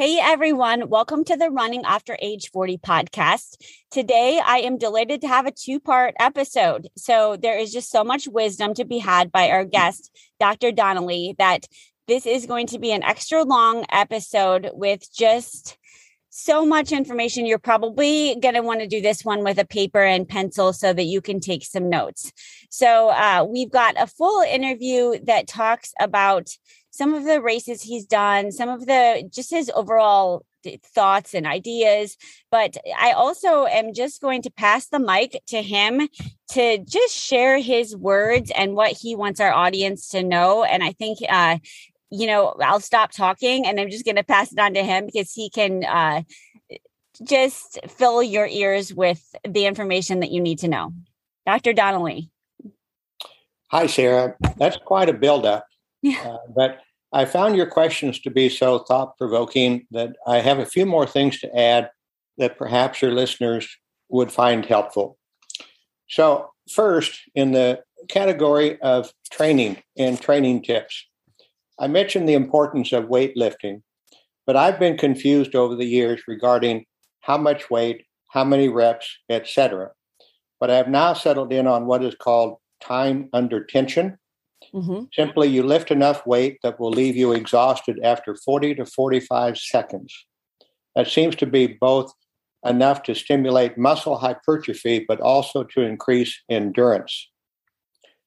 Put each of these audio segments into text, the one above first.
Hey everyone, welcome to the Running After Age 40 podcast. Today I am delighted to have a two part episode. So there is just so much wisdom to be had by our guest, Dr. Donnelly, that this is going to be an extra long episode with just so much information. You're probably going to want to do this one with a paper and pencil so that you can take some notes. So uh, we've got a full interview that talks about some of the races he's done, some of the just his overall thoughts and ideas. But I also am just going to pass the mic to him to just share his words and what he wants our audience to know. And I think, uh, you know, I'll stop talking and I'm just going to pass it on to him because he can uh, just fill your ears with the information that you need to know. Dr. Donnelly. Hi, Sarah. That's quite a buildup. Yeah. Uh, but I found your questions to be so thought provoking that I have a few more things to add that perhaps your listeners would find helpful. So, first, in the category of training and training tips, I mentioned the importance of weightlifting, but I've been confused over the years regarding how much weight, how many reps, etc. But I have now settled in on what is called time under tension Mm-hmm. Simply, you lift enough weight that will leave you exhausted after 40 to 45 seconds. That seems to be both enough to stimulate muscle hypertrophy, but also to increase endurance.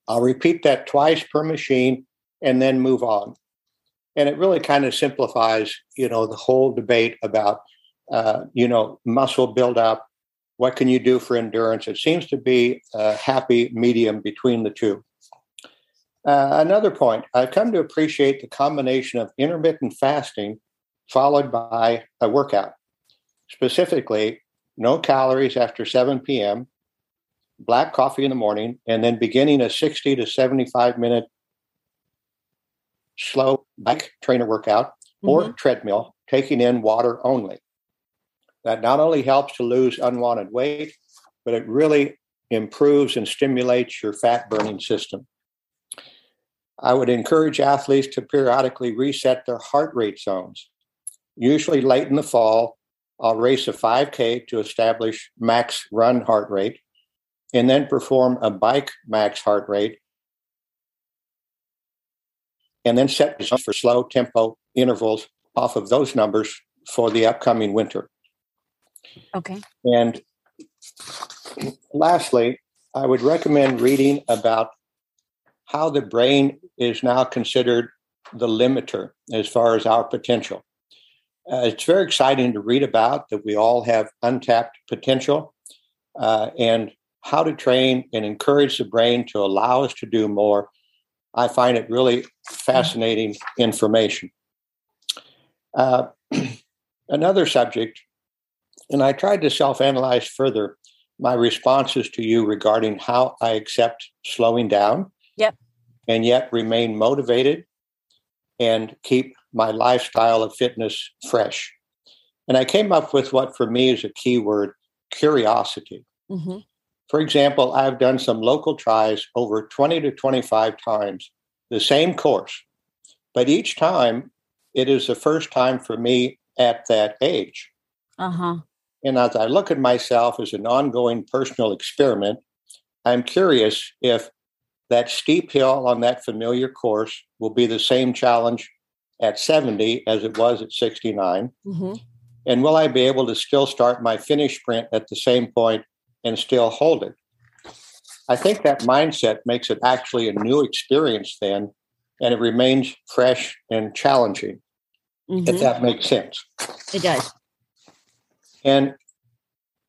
I'll repeat that twice per machine and then move on. And it really kind of simplifies, you know, the whole debate about, uh, you know, muscle buildup. What can you do for endurance? It seems to be a happy medium between the two. Uh, another point, I've come to appreciate the combination of intermittent fasting followed by a workout. Specifically, no calories after 7 p.m., black coffee in the morning, and then beginning a 60 to 75 minute slow bike trainer workout mm-hmm. or treadmill, taking in water only. That not only helps to lose unwanted weight, but it really improves and stimulates your fat burning system. I would encourage athletes to periodically reset their heart rate zones. Usually late in the fall, I'll race a 5K to establish max run heart rate and then perform a bike max heart rate and then set for slow tempo intervals off of those numbers for the upcoming winter. Okay. And lastly, I would recommend reading about how the brain is now considered the limiter as far as our potential. Uh, it's very exciting to read about that we all have untapped potential uh, and how to train and encourage the brain to allow us to do more. I find it really fascinating information. Uh, another subject, and I tried to self analyze further my responses to you regarding how I accept slowing down Yep. And yet remain motivated and keep my lifestyle of fitness fresh. And I came up with what for me is a key word curiosity. Mm-hmm. For example, I've done some local tries over 20 to 25 times, the same course, but each time it is the first time for me at that age. Uh-huh. And as I look at myself as an ongoing personal experiment, I'm curious if that steep hill on that familiar course will be the same challenge at 70 as it was at 69. Mm-hmm. And will I be able to still start my finish sprint at the same point and still hold it? I think that mindset makes it actually a new experience then, and it remains fresh and challenging, mm-hmm. if that makes sense. It does. And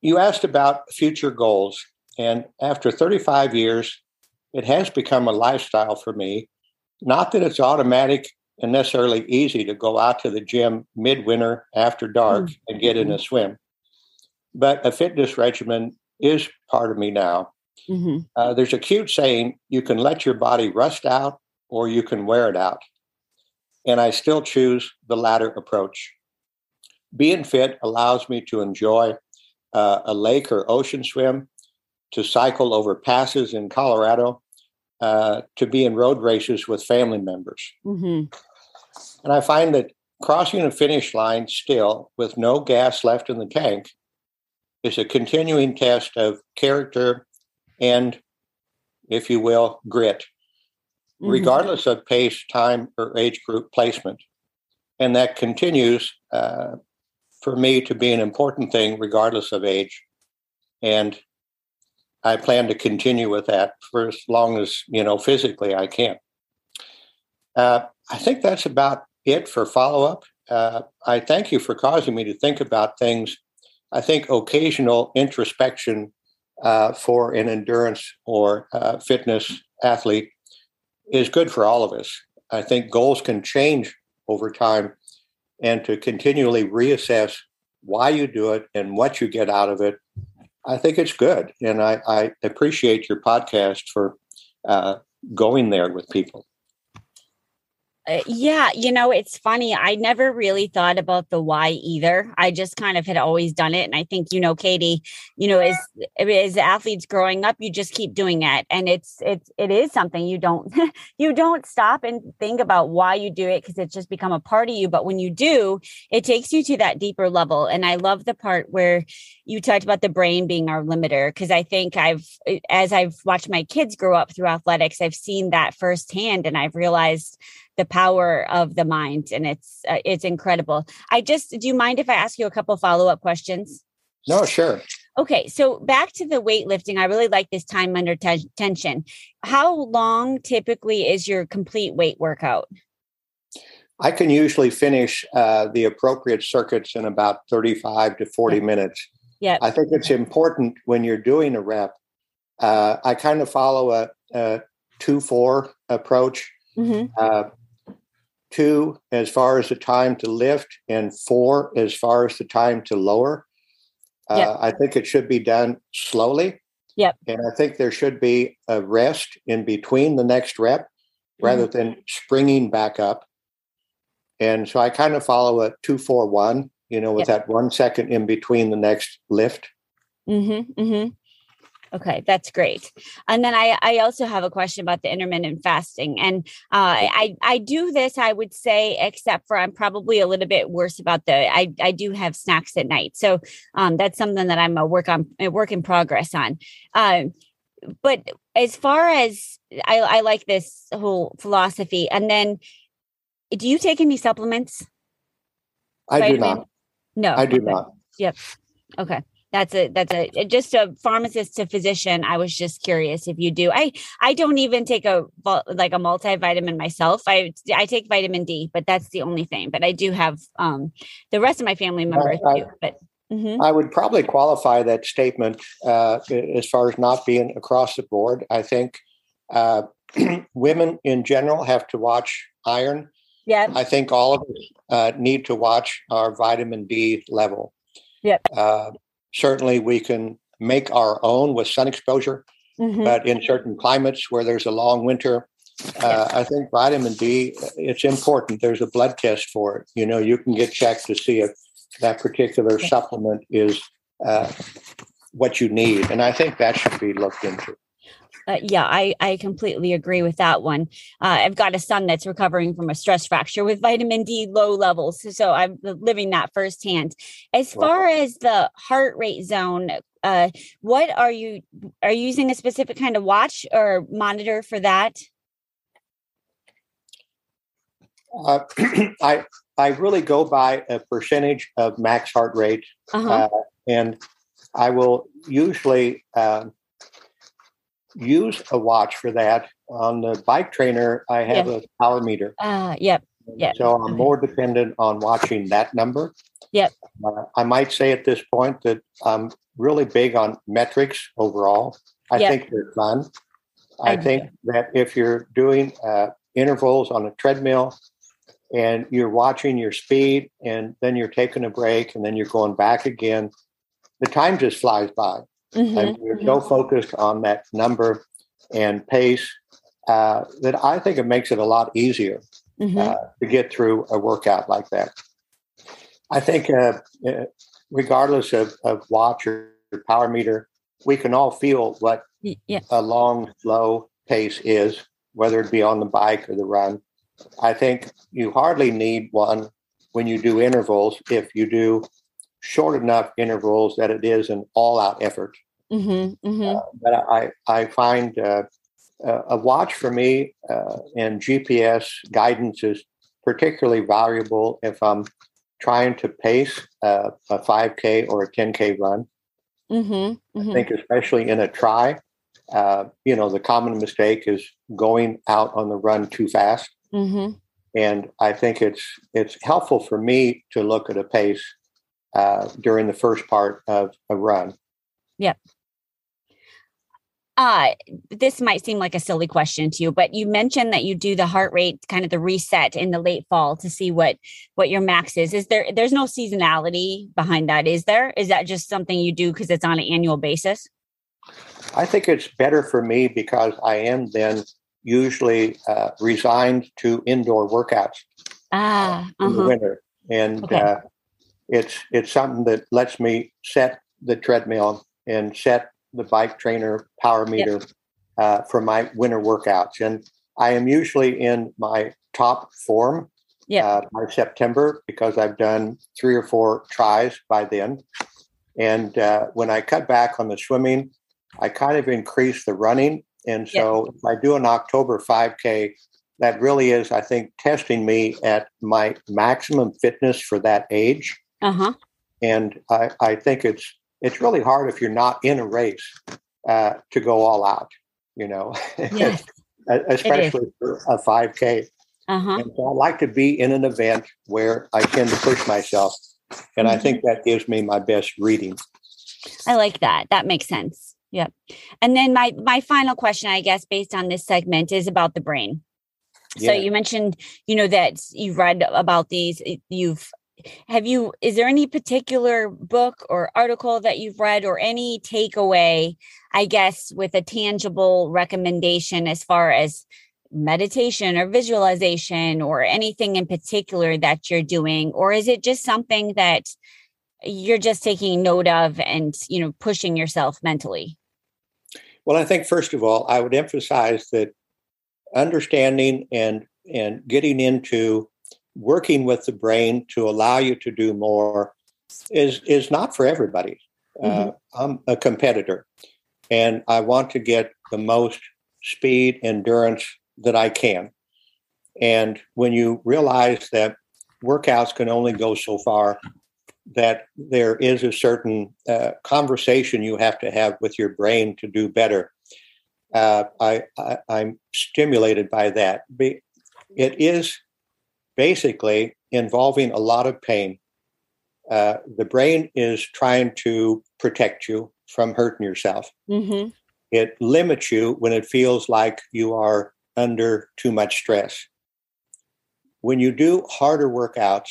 you asked about future goals. And after 35 years, it has become a lifestyle for me. Not that it's automatic and necessarily easy to go out to the gym midwinter after dark mm-hmm. and get in a swim, but a fitness regimen is part of me now. Mm-hmm. Uh, there's a cute saying you can let your body rust out or you can wear it out. And I still choose the latter approach. Being fit allows me to enjoy uh, a lake or ocean swim, to cycle over passes in Colorado, uh, to be in road races with family members. Mm-hmm. And I find that crossing a finish line still with no gas left in the tank is a continuing test of character and, if you will, grit, mm-hmm. regardless of pace, time, or age group placement. And that continues uh, for me to be an important thing, regardless of age. And I plan to continue with that for as long as, you know, physically I can. Uh, I think that's about it for follow up. Uh, I thank you for causing me to think about things. I think occasional introspection uh, for an endurance or uh, fitness athlete is good for all of us. I think goals can change over time, and to continually reassess why you do it and what you get out of it, I think it's good. And I, I appreciate your podcast for uh, going there with people. Uh, yeah, you know, it's funny. I never really thought about the why either. I just kind of had always done it. And I think, you know, Katie, you know, as as athletes growing up, you just keep doing it. And it's it's it is something you don't you don't stop and think about why you do it because it's just become a part of you. But when you do, it takes you to that deeper level. And I love the part where you talked about the brain being our limiter because I think I've as I've watched my kids grow up through athletics, I've seen that firsthand and I've realized the power of the mind and it's uh, it's incredible. I just do you mind if i ask you a couple follow-up questions? No sure. Okay so back to the weightlifting i really like this time under te- tension. How long typically is your complete weight workout? I can usually finish uh, the appropriate circuits in about 35 to 40 minutes. Yeah i think it's important when you're doing a rep uh, i kind of follow a, a two four approach. Mm-hmm. uh, two as far as the time to lift, and four as far as the time to lower. Uh, yep. I think it should be done slowly. Yep. And I think there should be a rest in between the next rep rather mm-hmm. than springing back up. And so I kind of follow a two, four, one, you know, with yep. that one second in between the next lift. Mm-hmm, mm-hmm. Okay, that's great. And then I, I also have a question about the intermittent fasting. And uh, I, I do this, I would say, except for I'm probably a little bit worse about the, I, I do have snacks at night. So um, that's something that I'm a work on, a work in progress on. Uh, but as far as I, I like this whole philosophy. And then do you take any supplements? I Vitamin? do not. No, I do okay. not. Yep. Okay that's a that's a just a pharmacist to physician i was just curious if you do. I i don't even take a like a multivitamin myself. I i take vitamin d but that's the only thing but i do have um the rest of my family members I, do but mm-hmm. i would probably qualify that statement uh, as far as not being across the board. I think uh, women in general have to watch iron. Yeah i think all of us uh, need to watch our vitamin d level. Yep. Uh, certainly we can make our own with sun exposure, mm-hmm. but in certain climates where there's a long winter, uh, I think vitamin D, it's important. There's a blood test for it. You know, you can get checked to see if that particular supplement is uh, what you need. And I think that should be looked into. Uh, yeah, I, I completely agree with that one. Uh, I've got a son that's recovering from a stress fracture with vitamin D low levels. So I'm living that firsthand. As far as the heart rate zone, uh, what are you are you using a specific kind of watch or monitor for that? Uh, I I really go by a percentage of max heart rate, uh-huh. uh, and I will usually uh, use a watch for that. On the bike trainer, I have a power meter. Uh, yep. Yep. So I'm more dependent on watching that number. Yep. Uh, I might say at this point that I'm really big on metrics overall. I Yep. think they're fun. I, I think that if you're doing uh, intervals on a treadmill and you're watching your speed and then you're taking a break and then you're going back again, the time just flies by. Mhm, and mhm. so focused on that number and pace uh, that I think it makes it a lot easier Mhm. uh, to get through a workout like that. I think, uh, uh, regardless of, of watch or power meter, we can all feel what yeah. a long, slow pace is, whether it be on the bike or the run. I think you hardly need one when you do intervals if you do short enough intervals that it is an all out effort. Mhm, mhm. But I, I find uh, a a watch for me uh, and GPS guidance is particularly valuable if I'm trying to pace uh, a 5K or a 10K run. Mhm, I mhm. think, especially in a try, uh, you know, the common mistake is going out on the run too fast. Mhm. And I think it's it's helpful for me to look at a pace uh, during the first part of a run. Yep. Uh, this might seem like a silly question to you, but you mentioned that you do the heart rate kind of the reset in the late fall to see what what your max is. Is there there's no seasonality behind that, is there? Is that just something you do because it's on an annual basis? I think it's better for me because I am then usually uh, resigned to indoor workouts Ah, in the uh-huh. winter, and Okay. uh, it's it's something that lets me set the treadmill and set the bike trainer power meter uh, for my winter workouts. And I am usually in my top form Yeah. uh, by September because I've done three or four tries by then. And uh, when I cut back on the swimming, I kind of increase the running. And so if I do an October 5K, that really is, I think, testing me at my maximum fitness for that age. Uh-huh. And I, I think it's it's really hard if you're not in a race uh, to go all out, you know, Yes. especially for a 5K. Uh-huh. And so I like to be in an event where I tend to push myself. And I think that gives me my best reading. I like that. That makes sense. Yep. And then my my final question, I guess, based on this segment, is about the brain. Yeah. So you mentioned, you know, that you've read about these. You've have you? Is there any particular book or article that you've read, or any takeaway? I guess with a tangible recommendation as far as meditation or visualization or anything in particular that you're doing, or is it just something that you're just taking note of and you know pushing yourself mentally? Well, I think first of all, I would emphasize that understanding and and getting into working with the brain to allow you to do more is is not for everybody. Uh, I'm a competitor, and I want to get the most speed endurance that I can. And when you realize that workouts can only go so far, that there is a certain uh, conversation you have to have with your brain to do better. Uh, I, I, I'm stimulated by that. It is basically involving a lot of pain. Uh, the brain is trying to protect you from hurting yourself. Mm-hmm. It limits you when it feels like you are under too much stress. When you do harder workouts,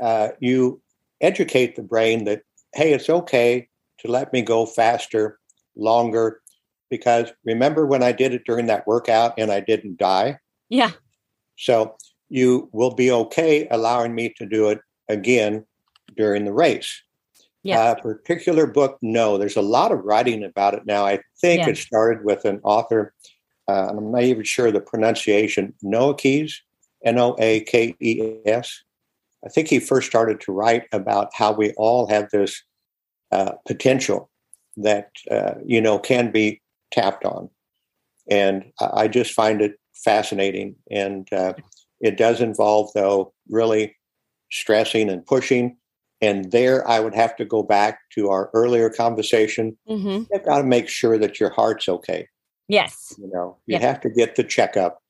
uh, you educate the brain that, hey, it's okay to let me go faster, longer, because remember when I did it during that workout and I didn't die? Yeah. So you will be okay allowing me to do it again during the race. Yeah. A particular book, no. There's a lot of writing about it now. I think Yeah. it started with an author, uh, and I'm not even sure the pronunciation, Noah Keys, N O A K E S. I think he first started to write about how we all have this uh, potential that, uh, you know, can be tapped on. And I I just find it fascinating. And uh, it does involve, though, really stressing and pushing. And there, I would have to go back to our earlier conversation. Mm-hmm. You've got to make sure that your heart's okay. Yes. You know, you have to get the checkup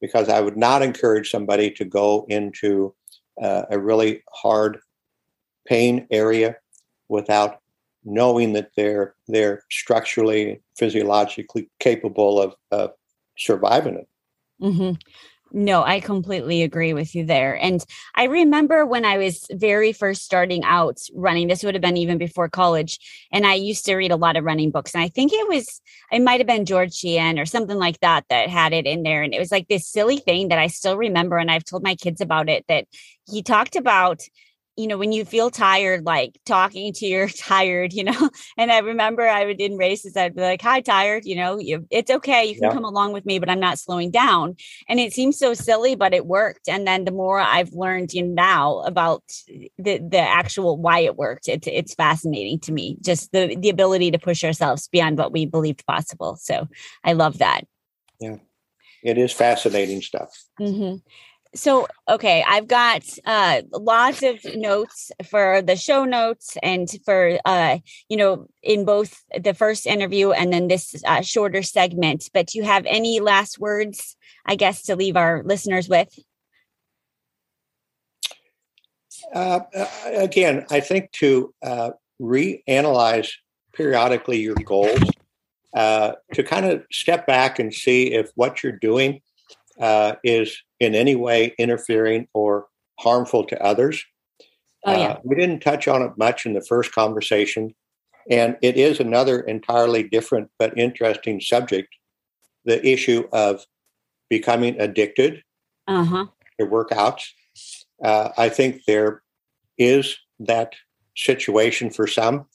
because I would not encourage somebody to go into uh, a really hard pain area without knowing that they're they're structurally physiologically capable of, of surviving it. Mm-hmm. No, I completely agree with you there. And I remember when I was very first starting out running, this would have been even before college. And I used to read a lot of running books. And I think it was, it might have been George Sheehan or something like that that had it in there. And it was like this silly thing that I still remember. And I've told my kids about it that he talked about you know, when you feel tired, like talking to your tired, you know, and I remember I would in races, I'd be like, hi, tired, you know, you, it's okay. You can yeah. come along with me, but I'm not slowing down. And it seems so silly, but it worked. And then the more I've learned you know, now about the, the actual why it worked, it's, it's fascinating to me, just the, the ability to push ourselves beyond what we believed possible. So I love that. Yeah. It is fascinating stuff. Mm-hmm so okay i've got uh lots of notes for the show notes and for uh you know in both the first interview and then this uh, shorter segment. But do you have any last words i guess to leave our listeners with? Uh, again i think to uh, reanalyze periodically your goals uh, to kind of step back and see if what you're doing uh, is in any way interfering or harmful to others. Oh, yeah. Uh, we didn't touch on it much in the first conversation, and it is another entirely different but interesting subject the issue of becoming addicted uh-huh. to workouts. Uh, I think there is that situation for some.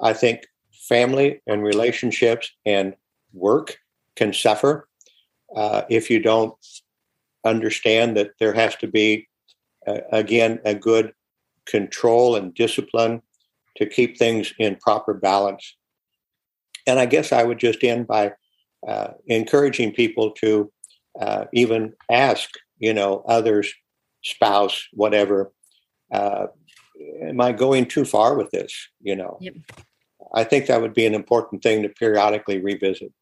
I think family and relationships and work can suffer uh, if you don't understand that there has to be, uh, again, a good control and discipline to keep things in proper balance. And I guess I would just end by uh, encouraging people to uh, even ask, you know, others, spouse, whatever, uh, am I going too far with this? You know, yep. I think that would be an important thing to periodically revisit.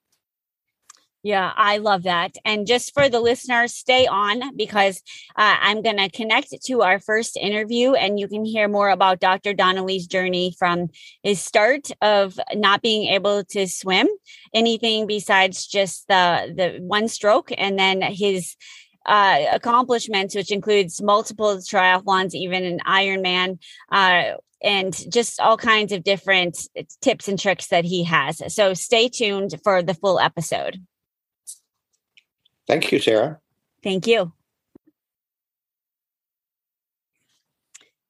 Yeah, I love that. And just for the listeners, stay on because uh, I'm going to connect to our first interview and you can hear more about Dr. Donnelly's journey from his start of not being able to swim, anything besides just the, the one stroke, and then his uh, accomplishments, which includes multiple triathlons, even an Ironman, uh, and just all kinds of different tips and tricks that he has. So stay tuned for the full episode. Thank you, Sarah. Thank you.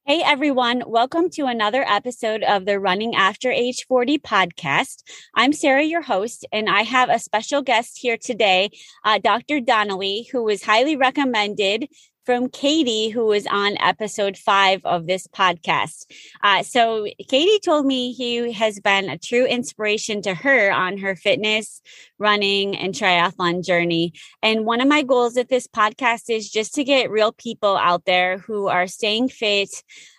Hey everyone, welcome to another episode of the Running After Age 40 podcast. I'm Sarah, your host, and I have a special guest here today, uh, Dr. Donnelly, who was highly recommended from Katie, who was on episode five of this podcast. Uh, so, Katie told me he has been a true inspiration to her on her fitness, running, and triathlon journey. And one of my goals with this podcast is just to get real people out there who are staying fit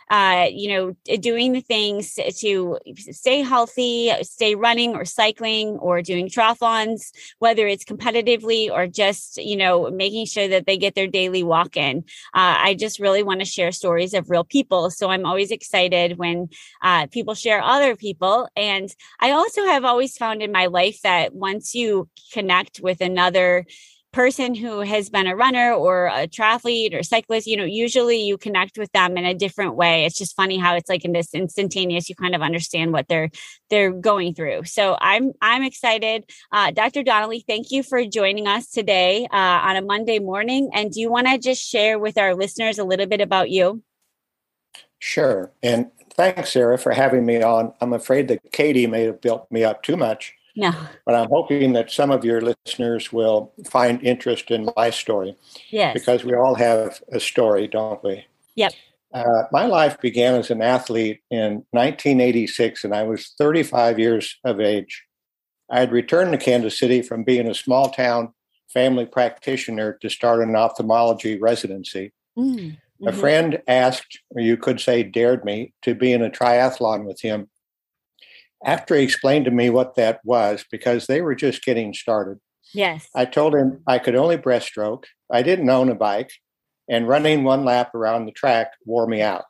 uh, you know, doing the things to stay healthy, stay running or cycling or doing triathlons, whether it's competitively or just, you know, making sure that they get their daily walk in. Uh, I just really want to share stories of real people. So I'm always excited when uh, people share other people. And I also have always found in my life that once you connect with another, person who has been a runner or a triathlete or cyclist, you know, usually you connect with them in a different way. It's just funny how it's like in this instantaneous, you kind of understand what they're they're going through. So I'm I'm excited. Uh, Dr. Donnelly, thank you for joining us today uh, on a Monday morning. And do you want to just share with our listeners a little bit about you? Sure. And thanks, Sarah, for having me on. I'm afraid that Katie may have built me up too much. No. But I'm hoping that some of your listeners will find interest in my story. Yes. Because we all have a story, don't we? Yep. Uh, my life began as an athlete in 1986, and I was 35 years of age. I had returned to Kansas City from being a small town family practitioner to start an ophthalmology residency. Mm, mm-hmm. A friend asked, or you could say dared me, to be in a triathlon with him after he explained to me what that was, because they were just getting started, Yes. I told him I could only breaststroke. I didn't own a bike, and running one lap around the track wore me out.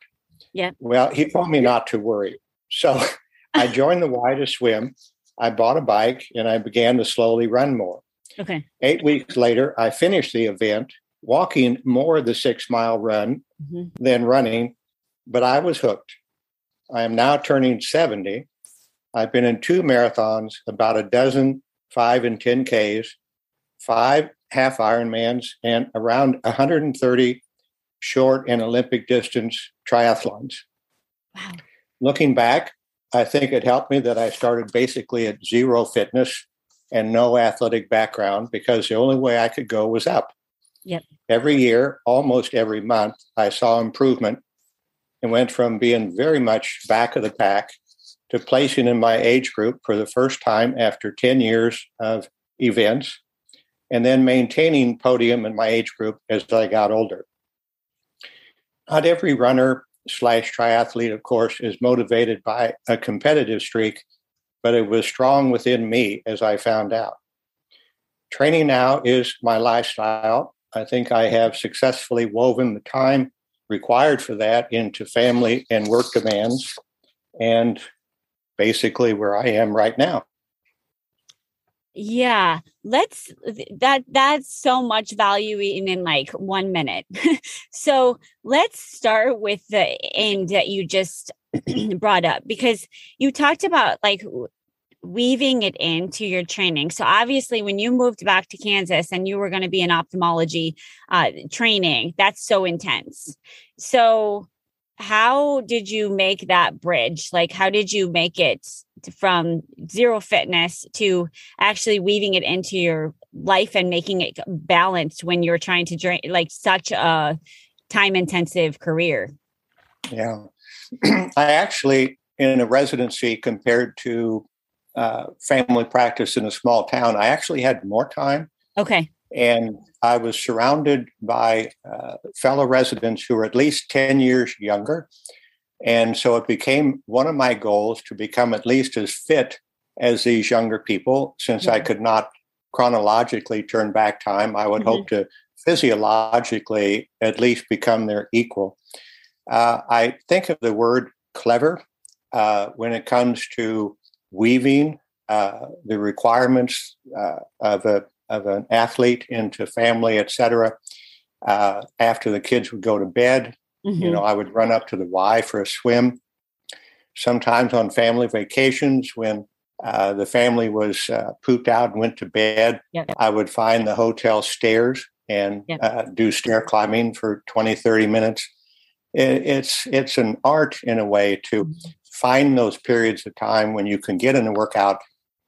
Yeah. Well, he told me not to worry. So I joined the Y to swim. I bought a bike and I began to slowly run more. Okay. Eight weeks later, I finished the event, walking more of the six mile run Mhm. than running, but I was hooked. I am now turning 70. I've been in two marathons, about a dozen five and 10 Ks, five half Ironmans, and around 130 short and Olympic distance triathlons. Wow. Looking back, I think it helped me that I started basically at zero fitness and no athletic background because the only way I could go was up. Yep. Every year, almost every month, I saw improvement and went from being very much back of the pack to placing in my age group for the first time after 10 years of events, and then maintaining podium in my age group as I got older. Not every runner slash triathlete, of course, is motivated by a competitive streak, but it was strong within me as I found out. Training now is my lifestyle. I think I have successfully woven the time required for that into family and work demands, and basically where I am right now. Yeah, let's that that's so much value in in like 1 minute. so, let's start with the end that you just brought up because you talked about like weaving it into your training. So obviously when you moved back to Kansas and you were going to be in ophthalmology uh training, that's so intense. So how did you make that bridge? Like how did you make it from zero fitness to actually weaving it into your life and making it balanced when you're trying to drain like such a time intensive career? Yeah. I actually in a residency compared to uh, family practice in a small town i actually had more time okay and i was surrounded by uh, fellow residents who were at least 10 years younger and so it became one of my goals to become at least as fit as these younger people. Since yeah. I could not chronologically turn back time, I would mm-hmm. hope to physiologically at least become their equal. Uh, I think of the word clever uh, when it comes to weaving uh, the requirements uh, of a of an athlete into family, etc. Uh, after the kids would go to bed, Mm-hmm. You know, I would run up to the Y for a swim. Sometimes on family vacations, when uh, the family was uh, pooped out and went to bed, yep. I would find the hotel stairs and yep. uh, do stair climbing for 20, 30 minutes. It, it's it's an art in a way to mm-hmm. find those periods of time when you can get in a workout,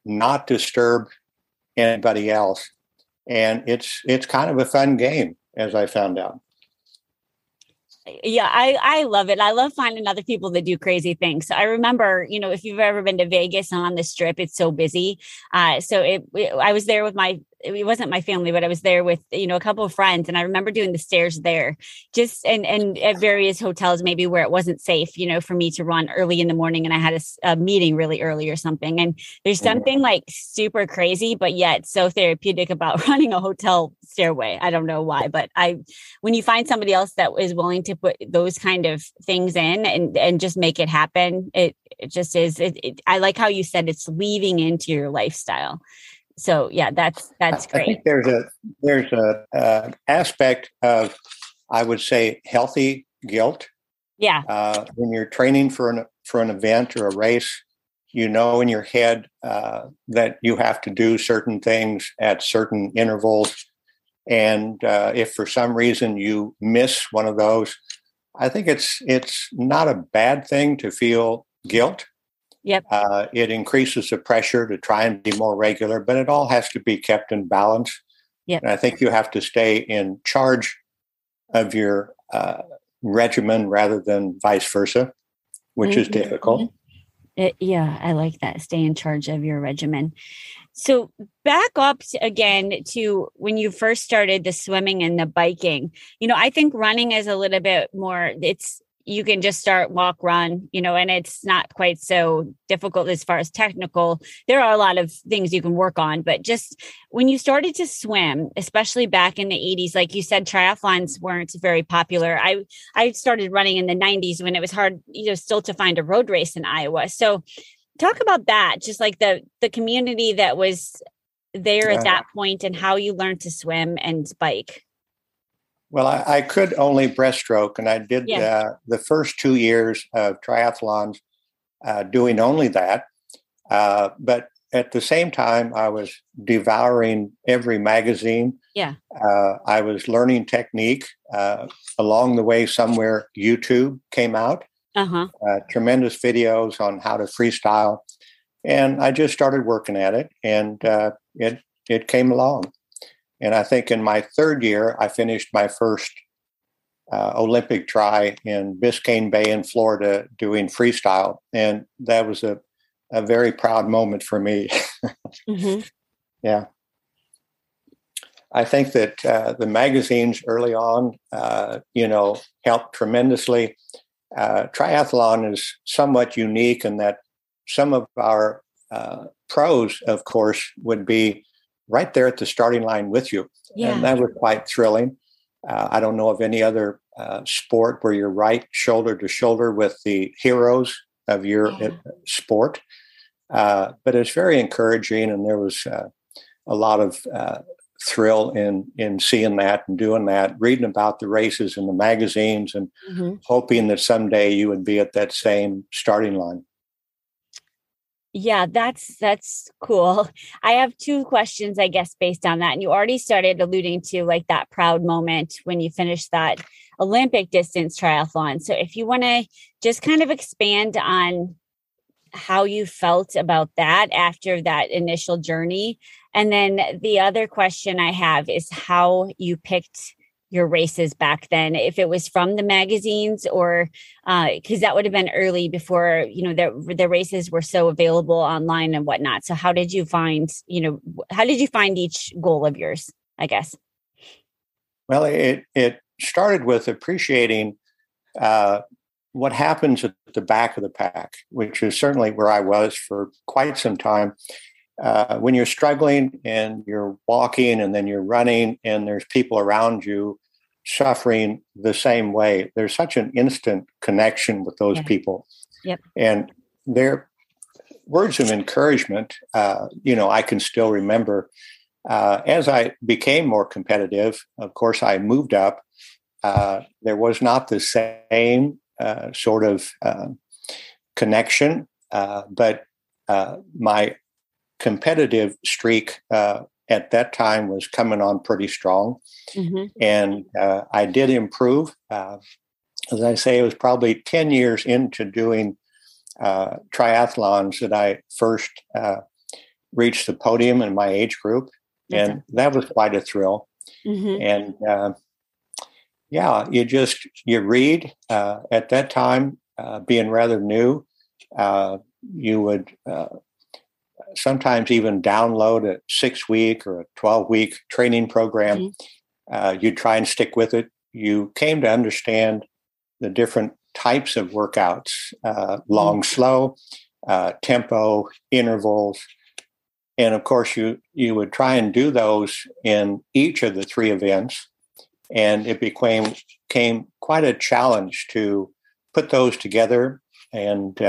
not disturb anybody else, and it's it's kind of a fun game, as I found out. Yeah i i love it. I love finding other people that do crazy things. So i remember you know if you've ever been to vegas on the strip it's so busy. Uh so it, it i was there with my it wasn't my family, but I was there with you know a couple of friends, and I remember doing the stairs there, just and and at various hotels maybe where it wasn't safe, you know, for me to run early in the morning, and I had a, a meeting really early or something. And there's oh, something like super crazy, but yet so therapeutic about running a hotel stairway. I don't know why, but I when you find somebody else that is willing to put those kind of things in and and just make it happen, it it just is. It, it, I like how you said it's weaving into your lifestyle so yeah that's that's great i think there's a there's a uh, aspect of i would say healthy guilt. Yeah. Uh, when you're training for an for an event or a race you know in your head uh, that you have to do certain things at certain intervals. And uh, if for some reason you miss one of those i think it's it's not a bad thing to feel guilt Yep. Uh, it increases the pressure to try and be more regular, but it all has to be kept in balance. Yep. And I think you have to stay in charge of your uh, regimen rather than vice versa, which mm-hmm. is difficult. It, yeah, I like that. Stay in charge of your regimen. So back up again to when you first started the swimming and the biking. You know, I think running is a little bit more. It's you can just start walk run you know and it's not quite so difficult as far as technical. There are a lot of things you can work on but just when you started to swim especially back in the 80s like you said triathlons weren't very popular. I i started running in the 90s when it was hard you know still to find a road race in iowa. So talk about that just like the the community that was there yeah. at that point and how you learned to swim and bike well, I, I, could only breaststroke, and I did uh, the first two years of triathlons uh, doing only that. Uh, but at the same time, I was devouring every magazine. Yeah, uh, I was learning technique. Uh, along the way, somewhere YouTube came out. Uh-huh. Uh, tremendous videos on how to freestyle, and I just started working at it, and it it came along. And I think in my third year, I finished my first uh, Olympic try in Biscayne Bay in Florida doing freestyle. And that was a, a very proud moment for me. mm-hmm. Yeah. I think that uh, the magazines early on, uh, you know, helped tremendously. Uh, triathlon is somewhat unique in that some of our uh, pros, of course, would be right there at the starting line with you. Yeah. And that was quite thrilling. Uh, I don't know of any other uh, sport where you're right shoulder to shoulder with the heroes of your yeah. Uh, sport. Uh, but it's very encouraging, and there was uh, a lot of uh, thrill in in seeing that and doing that, reading about the races in the magazines, and mm-hmm. hoping that someday you would be at that same starting line. Yeah, that's that's cool. I have two questions, I guess, based on that. And you already started alluding to like that proud moment when you finished that Olympic distance triathlon. So if you want to just kind of expand on how you felt about that after that initial journey. And then the other question I have is how you picked your races back then if it was from the magazines or because uh, that would have been early before you know the, the races were so available online and whatnot. So how did you find you know how did you find each goal of yours i guess? Well it it started with appreciating uh, what happens at the back of the pack which is certainly where i was for quite some time uh, when you're struggling and you're walking and then you're running and there's people around you suffering the same way, there's such an instant connection with those yeah. people. Yep. And their words of encouragement, uh, you know, I can still remember. Uh, as I became more competitive, of course, I moved up. Uh, there was not the same uh, sort of uh, connection, but my competitive streak uh, at that time was coming on pretty strong. Mm-hmm. And uh, I did improve. Uh, as I say, it was probably 10 years into doing uh, triathlons that I first uh, reached the podium in my age group. And that was quite a thrill. Mm-hmm. And uh, yeah, you just, you read at that time, being rather new, you would sometimes even download a six week or a 12 week training program. Mm-hmm. Uh, you try and stick with it. You came to understand the different types of workouts uh, long, mm-hmm. slow, uh, tempo, intervals. And of course, you, you would try and do those in each of the three events. And it became, became quite a challenge to put those together and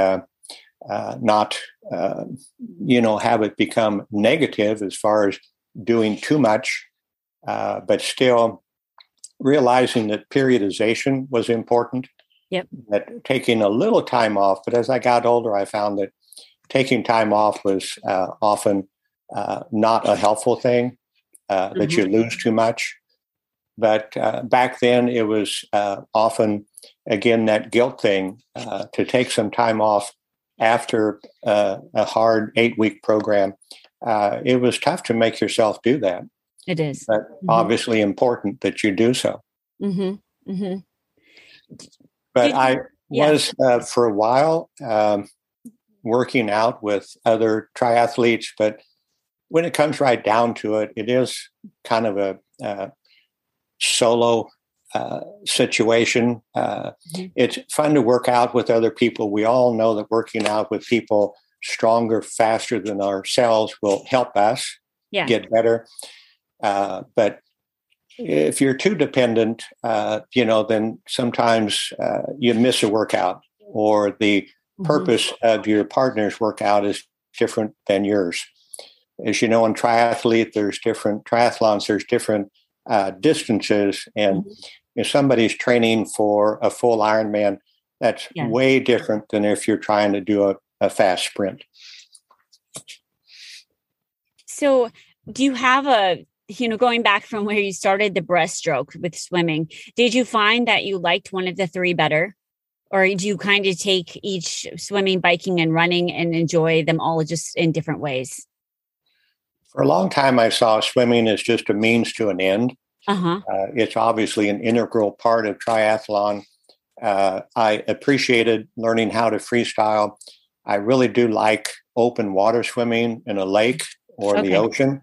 uh, not uh, you know have it become negative as far as doing too much uh, but still realizing that periodization was important yep that taking a little time off but as i got older i found that taking time off was uh, often uh, not a helpful thing mm-hmm. that you mm-hmm. lose too much but back then it was often again that guilt thing to take some time off after uh, a hard eight week program, uh, it was tough to make yourself do that. It is. But mm-hmm. obviously important that you do so. Mm-hmm. Mm-hmm. But Did, I yeah. was uh, for a while um, working out with other triathletes, but when it comes right down to it, it is kind of a solo uh, situation. Uh, mm-hmm. It's fun to work out with other people. We all know that working out with people stronger, faster than ourselves will help us yeah. get better. Uh, but if you're too dependent, uh, you know, then sometimes uh, you miss a workout or the mm-hmm. purpose of your partner's workout is different than yours. As you know, in triathlete, there's different triathlons, there's different uh, distances, and mm-hmm. If somebody's training for a full Ironman, that's yeah. way different than if you're trying to do a, a fast sprint. So, do you have a you know going back from where you started the breaststroke with swimming did you find that you liked one of the three better or do you kind of take each swimming biking and running and enjoy them all just in different ways for a long time i saw swimming as just a means to an end uh-huh. uh, it's obviously an integral part of triathlon uh, i appreciated learning how to freestyle i really do like open water swimming in a lake or okay. the ocean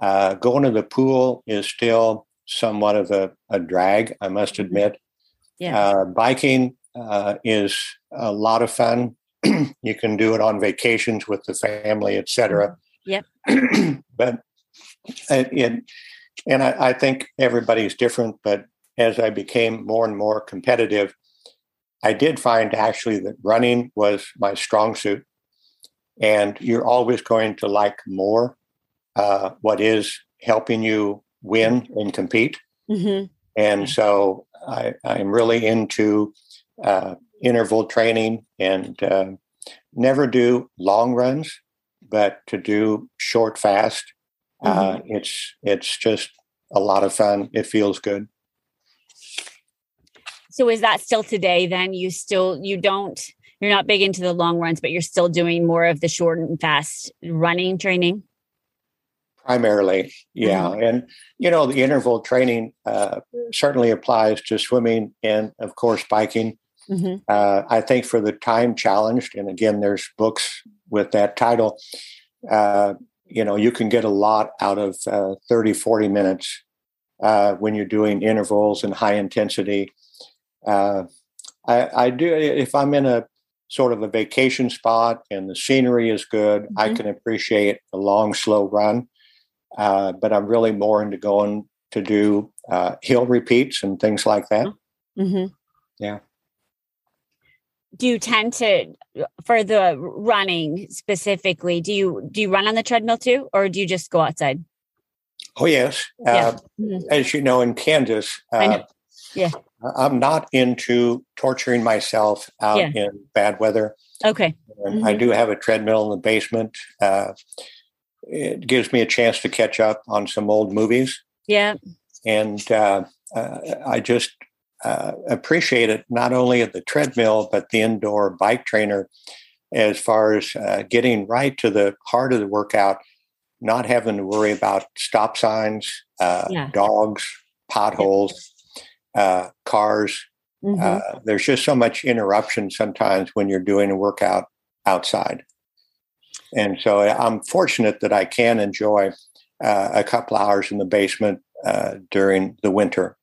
uh, going to the pool is still somewhat of a, a drag, I must mm-hmm. admit. Yeah. Uh, biking uh, is a lot of fun. you can do it on vacations with the family, etc. Mm-hmm. Yep. but it, it, and I, I think everybody's different. But as I became more and more competitive, I did find actually that running was my strong suit. And you're always going to like more uh, what is helping you win and compete. Mm-hmm. And so I, am really into uh, interval training and uh, never do long runs, but to do short, fast. Uh, mm-hmm. it's it's just a lot of fun. It feels good. So is that still today? Then you still you don't you're not big into the long runs, but you're still doing more of the short and fast running training primarily yeah mm-hmm. and you know the interval training uh, certainly applies to swimming and of course biking mm-hmm. uh, i think for the time challenged and again there's books with that title uh, you know you can get a lot out of uh, 30 40 minutes uh, when you're doing intervals and high intensity uh, I, I, do if i'm in a sort of a vacation spot and the scenery is good mm-hmm. i can appreciate a long slow run uh, but I'm really more into going to do uh, hill repeats and things like that. Mm-hmm. Yeah. Do you tend to, for the running specifically, do you do you run on the treadmill too, or do you just go outside? Oh yes, yeah. uh, mm-hmm. as you know, in Kansas, uh, yeah, I'm not into torturing myself out yeah. in bad weather. Okay, mm-hmm. I do have a treadmill in the basement. Uh, it gives me a chance to catch up on some old movies. Yeah. And uh, uh, I just uh, appreciate it not only at the treadmill, but the indoor bike trainer as far as uh, getting right to the heart of the workout, not having to worry about stop signs, uh, yeah. dogs, potholes, uh, cars. Mm-hmm. there's just so much interruption sometimes when you're doing a workout outside. And so I'm fortunate that I can enjoy uh, a couple hours in the basement uh, during the winter,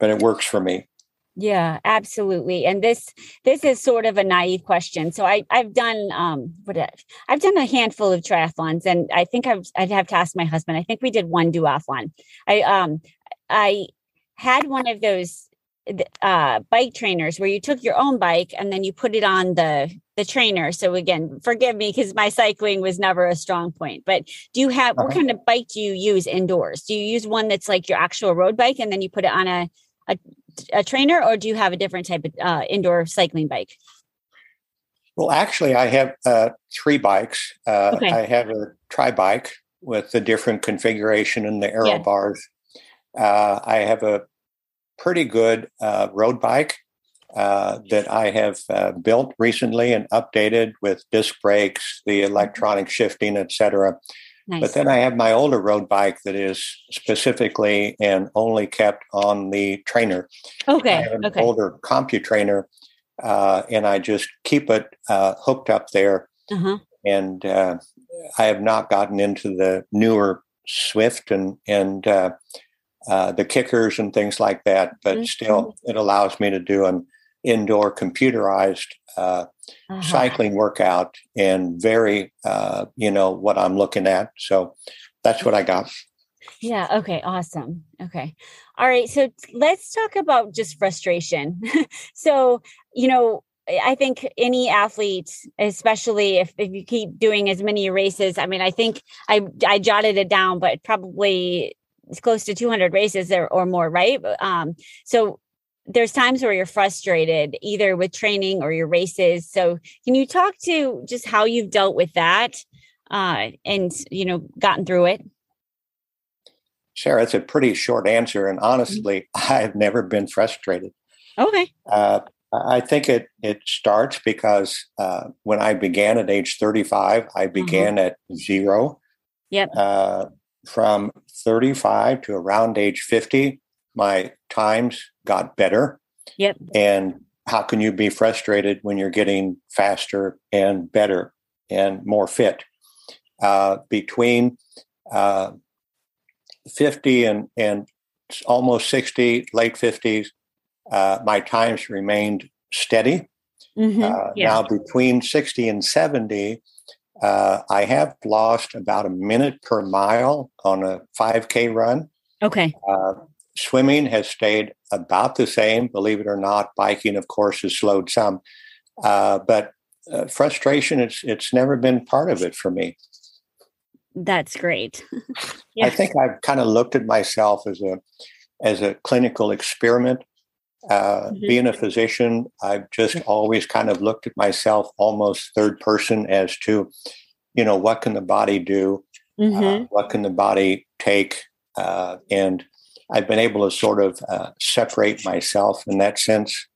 but it works for me. Yeah, absolutely. And this this is sort of a naive question. So I I've done um what I've done a handful of triathlons, and I think I've I'd have to ask my husband. I think we did one duathlon. I um I had one of those uh, bike trainers where you took your own bike and then you put it on the the trainer. So again, forgive me because my cycling was never a strong point. But do you have uh-huh. what kind of bike do you use indoors? Do you use one that's like your actual road bike and then you put it on a a, a trainer, or do you have a different type of uh, indoor cycling bike? Well, actually, I have uh, three bikes. Uh, okay. I have a tri bike with the different configuration and the aero yeah. bars. Uh, I have a pretty good uh, road bike uh, that I have uh, built recently and updated with disc brakes, the mm-hmm. electronic shifting, etc. Nice. But then I have my older road bike that is specifically and only kept on the trainer. Okay. I have an okay. older CompuTrainer, uh, and I just keep it uh, hooked up there. Uh-huh. And uh, I have not gotten into the newer Zwift and and uh, the kickers and things like that. But mm-hmm. still, it allows me to do an indoor computerized uh, uh-huh. cycling workout and very, uh, you know, what I'm looking at. So that's what I got. Yeah. Okay. Awesome. Okay. All right. So let's talk about just frustration. so, you know, I think any athlete, especially if, if you keep doing as many races, I mean, I think I, I jotted it down, but probably it's close to 200 races there or more, right? Um, so there's times where you're frustrated either with training or your races. So can you talk to just how you've dealt with that uh, and, you know, gotten through it? Sarah, it's a pretty short answer. And mm-hmm. honestly, mm-hmm. I've never been frustrated. Okay. Uh, I think it it starts because uh, when I began at age 35, I mm-hmm. began mm-hmm. at zero. Yep. Uh, from 35 to around age 50, my times got better. Yep. And how can you be frustrated when you're getting faster and better and more fit? Uh, between uh, 50 and, and almost 60, late 50s, uh, my times remained steady. Mm-hmm. Uh, yeah. Now, between 60 and 70, uh, I have lost about a minute per mile on a 5K run. Okay. Swimming has stayed about the same, believe it or not. Biking, of course, has slowed some. Uh, but uh, frustration, it's, it's never been part of it for me. That's great. yeah. I think I've kind of looked at myself as a as a clinical experiment. Uh, mm-hmm. Being a physician, I've just always kind of looked at myself almost third person as to, you know, what can the body do? Uh, mm-hmm. Uh, what can the body take? Uh, and I've been able to sort of uh, separate myself in that sense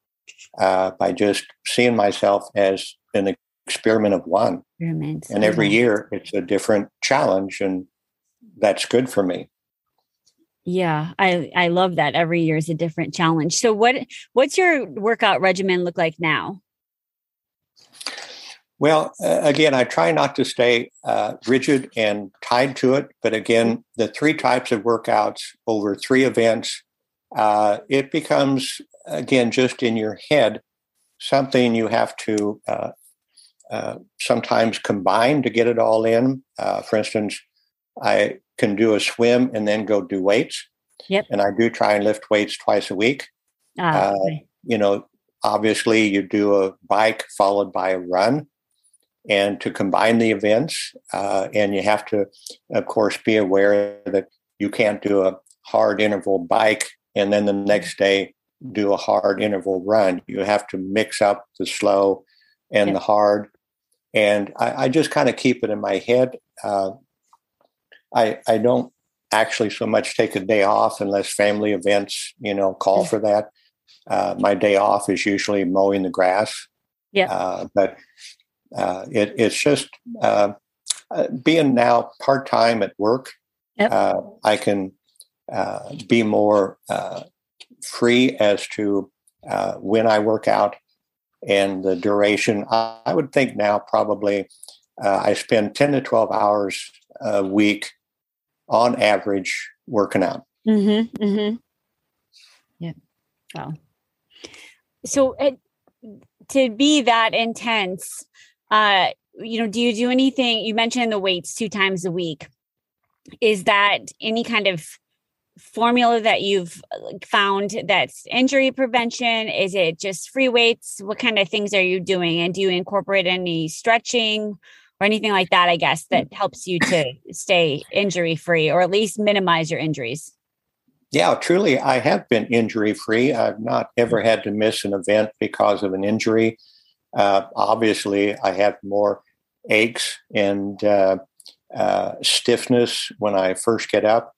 uh, by just seeing myself as an experiment of one. And every year it's a different challenge, and that's good for me. Yeah, I I love that. Every year is a different challenge. So what what's your workout regimen look like now? Well, uh, again, I try not to stay uh, rigid and tied to it. But again, the three types of workouts over three events, uh, it becomes again just in your head something you have to uh, uh, sometimes combine to get it all in. Uh, for instance, I can do a swim and then go do weights. Yep. And I do try and lift weights twice a week. Ah, uh, okay. You know, obviously, you do a bike followed by a run, and to combine the events, uh, and you have to, of course, be aware that you can't do a hard interval bike and then the next day do a hard interval run. You have to mix up the slow and yep. the hard. And I, I just kind of keep it in my head. Uh, I I don't actually so much take a day off unless family events you know call mm-hmm. for that. Uh, my day off is usually mowing the grass. Yeah, uh, but uh, it, it's just uh, uh, being now part time at work. Yep. Uh, I can be more free as to when I work out and the duration. I, I would think now probably I spend ten to twelve hours a week on average working out. Mm-hmm, mm-hmm. Yeah. Wow. So it, to be that intense, uh, you know, do you do anything? You mentioned the weights two times a week. Is that any kind of formula that you've found that's injury prevention? Is it just free weights? What kind of things are you doing? And do you incorporate any stretching or anything like that, I guess, that helps you to stay injury free or at least minimize your injuries? Yeah, truly, I have been injury free. I've not ever had to miss an event because of an injury. Uh, obviously, I have more aches and uh, uh, stiffness when I first get up.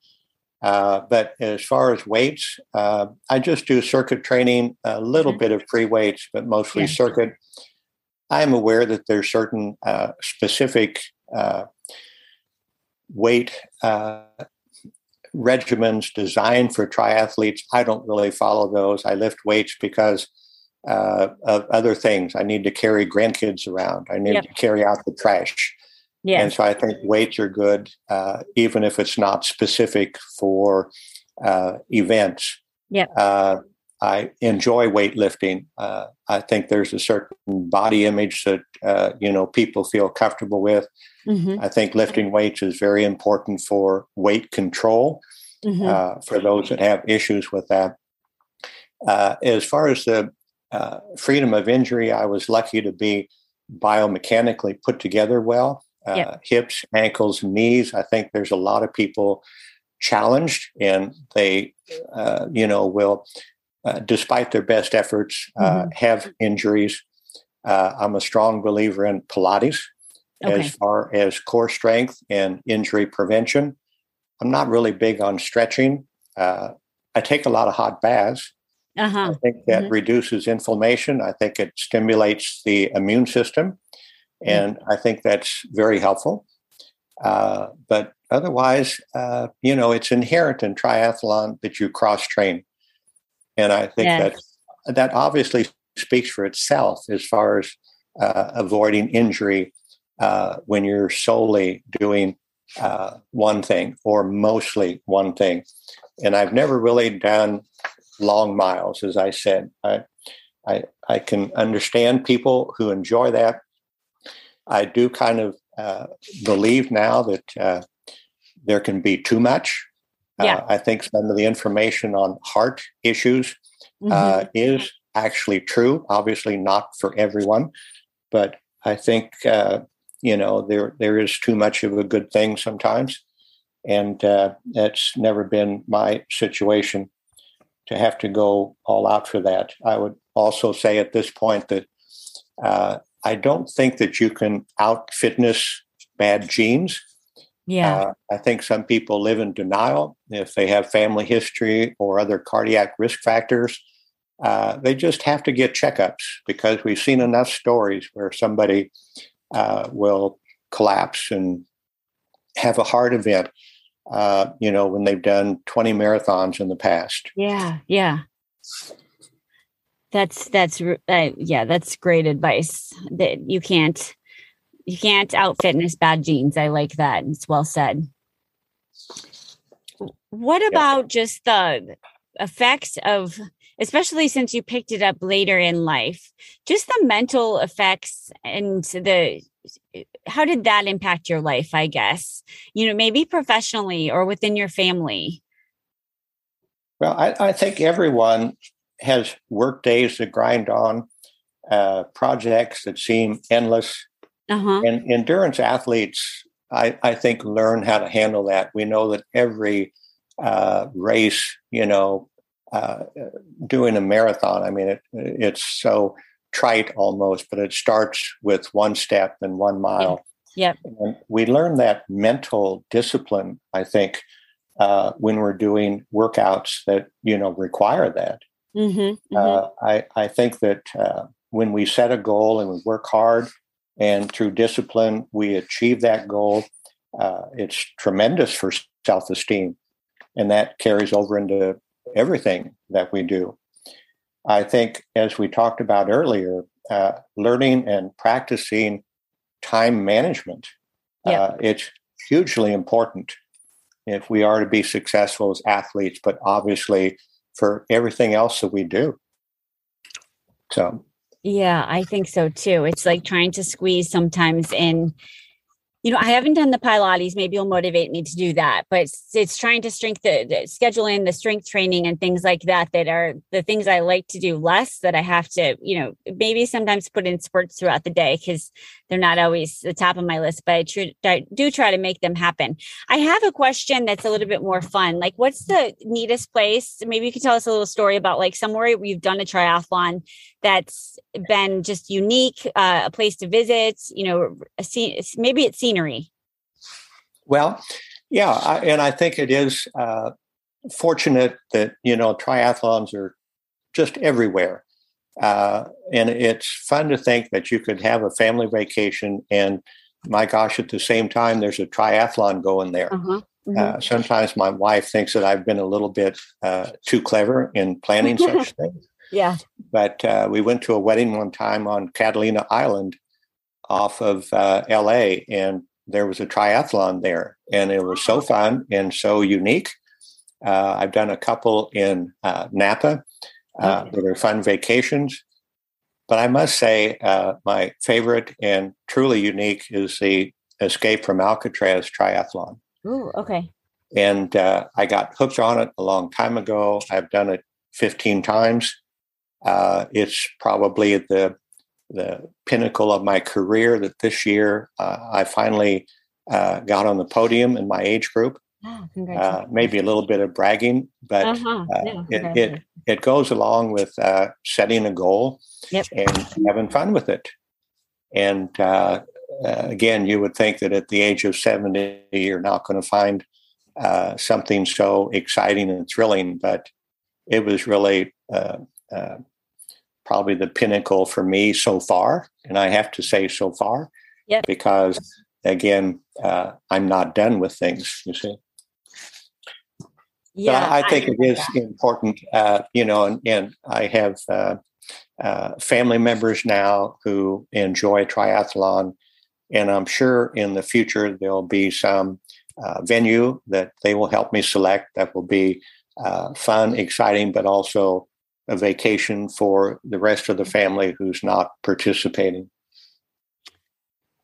Uh, but as far as weights, uh, I just do circuit training, a little mm-hmm. bit of free weights, but mostly yeah. circuit. I am aware that there's certain uh, specific uh, weight uh, regimens designed for triathletes. I don't really follow those. I lift weights because uh, of other things. I need to carry grandkids around. I need yep. to carry out the trash. Yeah. And so I think weights are good, uh, even if it's not specific for uh, events. Yeah. Uh, I enjoy weightlifting. Uh, I think there's a certain body image that uh, you know people feel comfortable with. Mm-hmm. I think lifting weights is very important for weight control mm-hmm. uh, for those that have issues with that. Uh, as far as the uh, freedom of injury, I was lucky to be biomechanically put together well. Uh, yep. Hips, ankles, knees. I think there's a lot of people challenged, and they, you know, will uh, despite their best efforts, uh, mm-hmm. have injuries. Uh, I'm a strong believer in Pilates okay. as far as core strength and injury prevention. I'm not really big on stretching. Uh, I take a lot of hot baths. Uh-huh. I think that mm-hmm. reduces inflammation. I think it stimulates the immune system. Mm-hmm. And mm-hmm. I think that's very helpful. Uh, but otherwise, uh, you know, it's inherent in triathlon that you cross train. And I think yes. that that obviously speaks for itself as far as uh, avoiding injury uh, when you're solely doing uh, one thing or mostly one thing. And I've never really done long miles, as I said. I, I, I can understand people who enjoy that. I do kind of uh, believe now that uh, there can be too much yeah. Uh, I think some of the information on heart issues uh, mm-hmm. uh, is actually true. Obviously, not for everyone, but I think uh, you know there there is too much of a good thing sometimes, and uh, that's never been my situation to have to go all out for that. I would also say at this point that uh, I don't think that you can out fitness bad genes. Yeah. Uh, I think some people live in denial if they have family history or other cardiac risk factors. Uh, they just have to get checkups because we've seen enough stories where somebody uh, will collapse and have a heart event, uh, you know, when they've done 20 marathons in the past. Yeah. Yeah. That's, that's, uh, yeah, that's great advice that you can't you can't out fitness bad genes. I like that. It's well said. What about yeah. just the effects of, especially since you picked it up later in life, just the mental effects and the how did that impact your life? I guess you know maybe professionally or within your family. Well, I, I think everyone has work days to grind on, uh, projects that seem endless, uh-huh. And endurance athletes, I, I think, learn how to handle that. We know that every uh, race, you know, uh, doing a marathon, I mean, it, it's so trite almost, but it starts with one step and one mile. Yeah. And we learn that mental discipline, I think, uh, when we're doing workouts that, you know, require that. Mm-hmm, mm-hmm. Uh, I, I think that uh, when we set a goal and we work hard, and through discipline, we achieve that goal. Uh, it's tremendous for self esteem. And that carries over into everything that we do. I think, as we talked about earlier, uh, learning and practicing time management, yeah. uh, it's hugely important if we are to be successful as athletes, but obviously for everything else that we do. So yeah, I think so too. It's like trying to squeeze sometimes in you know, I haven't done the Pilates. Maybe you'll motivate me to do that. But it's, it's trying to strength the, the, schedule in the strength training and things like that. That are the things I like to do less. That I have to, you know, maybe sometimes put in sports throughout the day because they're not always the top of my list. But I, tr- I do try to make them happen. I have a question that's a little bit more fun. Like, what's the neatest place? Maybe you could tell us a little story about like somewhere we've done a triathlon that's been just unique, uh, a place to visit. You know, a scene, maybe it's scenery? Well, yeah, I, and I think it is uh, fortunate that you know triathlons are just everywhere, uh, and it's fun to think that you could have a family vacation and my gosh, at the same time, there's a triathlon going there. Uh-huh. Mm-hmm. Uh, sometimes my wife thinks that I've been a little bit uh, too clever in planning such things. Yeah. But uh, we went to a wedding one time on Catalina Island off of uh, LA, and there was a triathlon there, and it was so fun and so unique. Uh, I've done a couple in uh, Napa uh, okay. that are fun vacations. But I must say, uh, my favorite and truly unique is the Escape from Alcatraz triathlon. Oh, okay. And uh, I got hooked on it a long time ago. I've done it 15 times. Uh, it's probably the the pinnacle of my career. That this year uh, I finally uh, got on the podium in my age group. Oh, maybe a little bit of bragging, but uh-huh. yeah, it, it, it goes along with setting a goal yep. and having fun with it. And uh, again, you would think that at the age of 70, you're not going to find uh, something so exciting and thrilling, but it was really uh, probably the pinnacle for me so far. And I have to say so far, yep. because again, uh, I'm not done with things, you see. Yeah, I, I think I it is that. important, uh, you know, and, and I have uh, uh, family members now who enjoy triathlon, and I'm sure in the future there'll be some uh, venue that they will help me select that will be uh, fun, exciting, but also a vacation for the rest of the family who's not participating.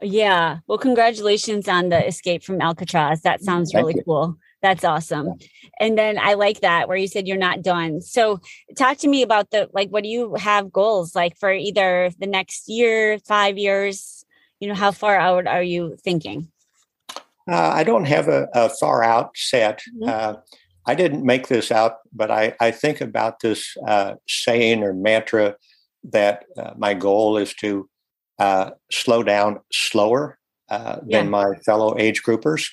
Yeah. Well, congratulations on the escape from Alcatraz. That sounds Thank really you. cool. That's awesome. And then I like that where you said you're not done. So talk to me about the like what do you have goals like for either the next year, 5 years, you know, how far out are you thinking? Uh, I don't have a, a far out set. Mm-hmm. Uh, I didn't make this out, but I, I think about this uh, saying or mantra that uh, my goal is to uh, slow down slower uh, yeah. than my fellow age groupers.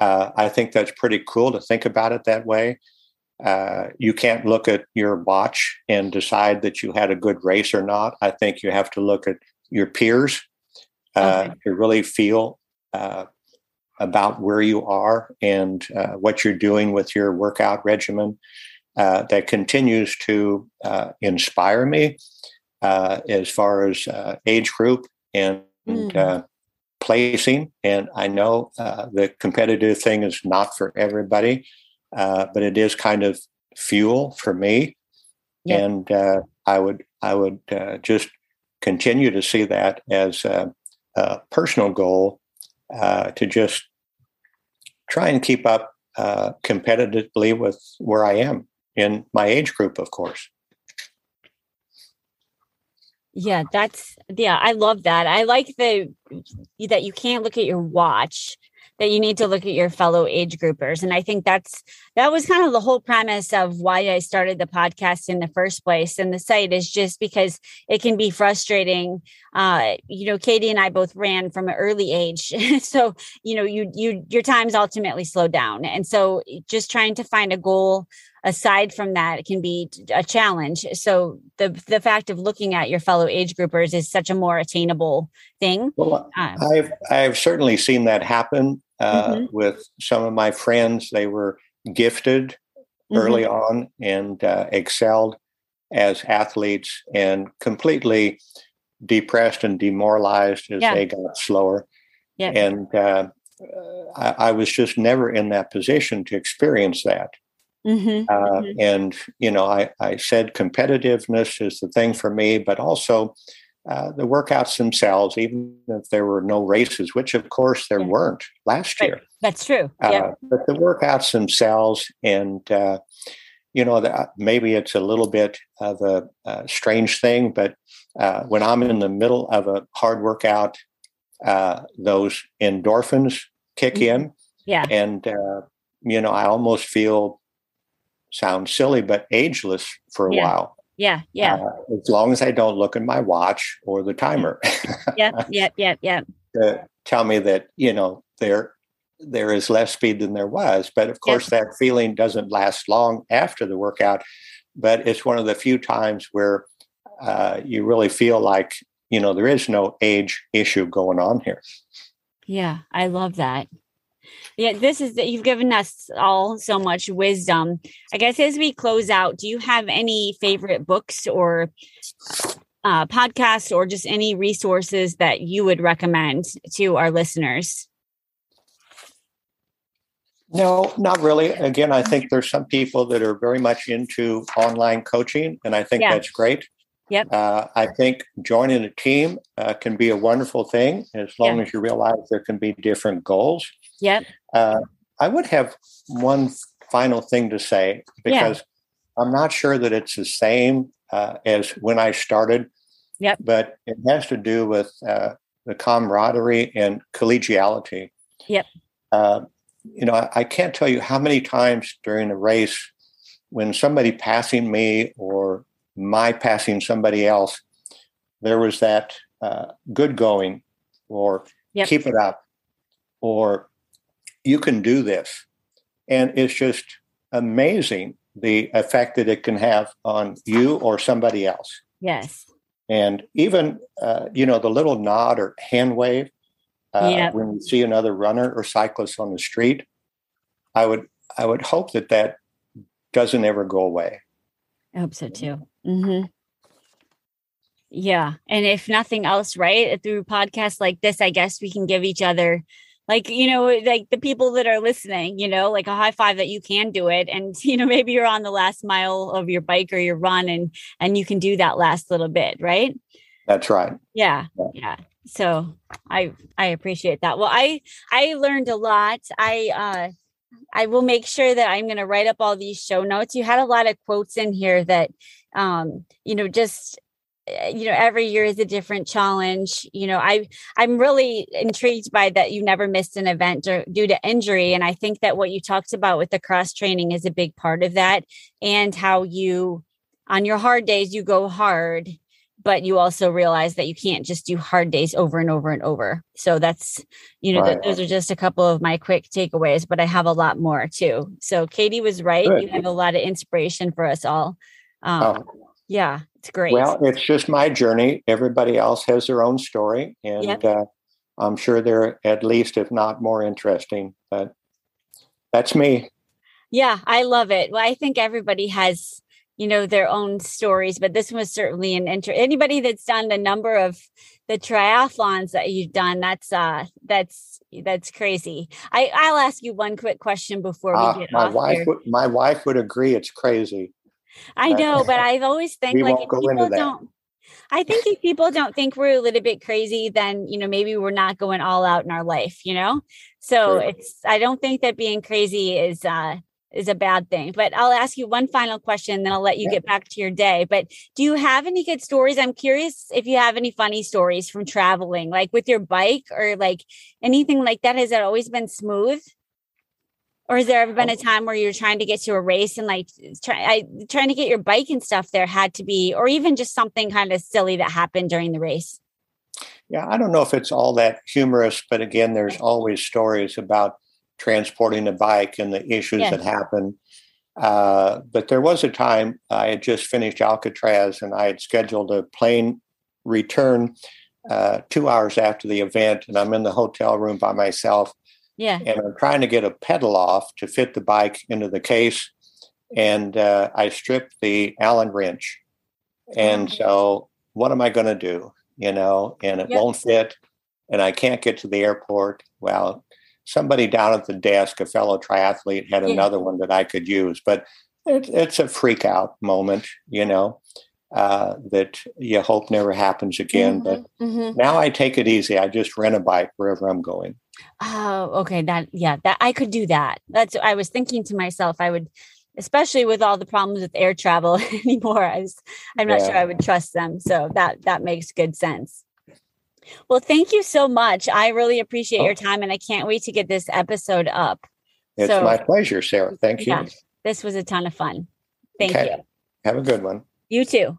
Uh, I think that's pretty cool to think about it that way. Uh, you can't look at your watch and decide that you had a good race or not. I think you have to look at your peers uh, okay. to really feel uh, about where you are and uh, what you're doing with your workout regimen. Uh, that continues to inspire me as far as age group and. Mm placing. And I know uh, the competitive thing is not for everybody, uh, but it is kind of fuel for me. Yeah. And uh, I would I would uh, just continue to see that as a, a personal goal uh, to just try and keep up uh, competitively with where I am in my age group, of course. Yeah, that's yeah, I love that. I like the that you can't look at your watch that you need to look at your fellow age groupers. And i think that's that was kind of the whole premise of why i started the podcast in the first place. And the site is just because it can be frustrating. Uh, you know katie and i both ran from an early age. So you know you you your time's ultimately slowed down. And so just trying to find a goal aside from that, it can be a challenge. So the the fact of looking at your fellow age groupers is such a more attainable thing. Well, um, I've I've certainly seen that happen uh, mm-hmm. with some of my friends. They were gifted mm-hmm. early on and uh, excelled as athletes, and completely depressed and demoralized as yeah. they got slower. Yeah. And uh, I, I was just never in that position to experience that. Mm-hmm, uh, mm-hmm. And, you know, I, I said competitiveness is the thing for me, but also uh, the workouts themselves, even if there were no races, which of course there yeah. weren't last right. year. That's true. Uh, yeah. But the workouts themselves, and, uh, you know, the, maybe it's a little bit of a, a strange thing, but uh, when I'm in the middle of a hard workout, those endorphins kick mm-hmm. in. Yeah. And, you know, I almost feel sounds silly, but ageless for a yeah. while. Yeah, yeah. Uh, as long as I don't look at my watch or the timer. yeah, yeah, yeah, yeah. To tell me that you know there there is less speed than there was, but of course yeah. that feeling doesn't last long after the workout. But it's one of the few times where uh, you really feel like you know there is no age issue going on here. Yeah, I love that. Yeah, this is that you've given us all so much wisdom. I guess as we close out, do you have any favorite books or uh, podcasts or just any resources that you would recommend to our listeners? No, not really. Again, I think there's some people that are very much into online coaching, and I think yeah. that's great. Yep. Uh, I think joining a team uh, can be a wonderful thing as long yep. as you realize there can be different goals. Yep. Uh, I would have one final thing to say because yeah. I'm not sure that it's the same uh, as when I started. Yep. But it has to do with uh, the camaraderie and collegiality. Yep. Uh, you know, I, I, can't tell you how many times during a race when somebody passing me or my passing somebody else, there was that uh, good going or yep. keep it up or you can do this. And it's just amazing the effect that it can have on you or somebody else. Yes. And even, uh, you know, the little nod or hand wave uh, yep. when you see another runner or cyclist on the street, I would I would hope that that doesn't ever go away. I hope so too. Mm-hmm. Yeah, and if nothing else, right, through podcasts like this, I guess we can give each other like you know like the people that are listening you know like a high five that you can do it. And you know maybe you're on the last mile of your bike or your run and and you can do that last little bit right? That's right. Yeah yeah, yeah. so i i appreciate that. Well i i learned a lot. I uh I will make sure that I'm going to write up all these show notes. You had a lot of quotes in here that, um, you know, just you know every year is a different challenge you know i i'm really intrigued by that you never missed an event due to injury and i think that what you talked about with the cross training is a big part of that and how you on your hard days you go hard but you also realize that you can't just do hard days over and over and over. So that's you know right. th- those are just a couple of my quick takeaways but i have a lot more too. So katie was right. Good. you have a lot of inspiration for us all. Um, oh. yeah, it's great. Well, it's just my journey. Everybody else has their own story, and yep. uh, I'm sure they're at least, if not more interesting. But that's me. Yeah, I love it. Well, I think everybody has, you know, their own stories, but this was certainly an interest. Anybody that's done the number of the triathlons that you've done, that's uh, that's that's crazy. I I'll ask you one quick question before we uh, get my off wife. here. Would, my wife would agree. It's crazy. I know, but I always think like if people don't I think if people don't think we're a little bit crazy, then you know maybe we're not going all out in our life, you know. So sure. it's I don't think that being crazy is uh is a bad thing. But I'll ask you one final question, then I'll let you yeah. get back to your day. But do you have any good stories? I'm curious if you have any funny stories from traveling, like with your bike or like anything like that. Has it always been smooth? Or has there ever been a oh. time where you're trying to get to a race and like try, I, trying to get your bike and stuff there had to be, or even just something kind of silly that happened during the race? Yeah, I don't know if it's all that humorous, but again, there's always stories about transporting a bike and the issues yes. that happen. Uh, but there was a time I had just finished Alcatraz and I had scheduled a plane return uh, two hours after the event, and I'm in the hotel room by myself yeah. And I'm trying to get a pedal off to fit the bike into the case. And uh, I stripped the Allen wrench. And so, what am I going to do? You know, and it yep. won't fit. And I can't get to the airport. Well, somebody down at the desk, a fellow triathlete, had yeah. another one that I could use. But it, it's a freak out moment, you know, uh, that you hope never happens again. Mm-hmm. But mm-hmm. now I take it easy. I just rent a bike wherever I'm going. Oh, okay. That yeah, that I could do that. That's I was thinking to myself, I would especially with all the problems with air travel anymore. I was, I'm not yeah. sure I would trust them. So that that makes good sense. Well, thank you so much. I really appreciate oh. your time and I can't wait to get this episode up. It's so, my pleasure, Sarah. Thank you. This was a ton of fun. Thank okay. you. Have a good one. You too.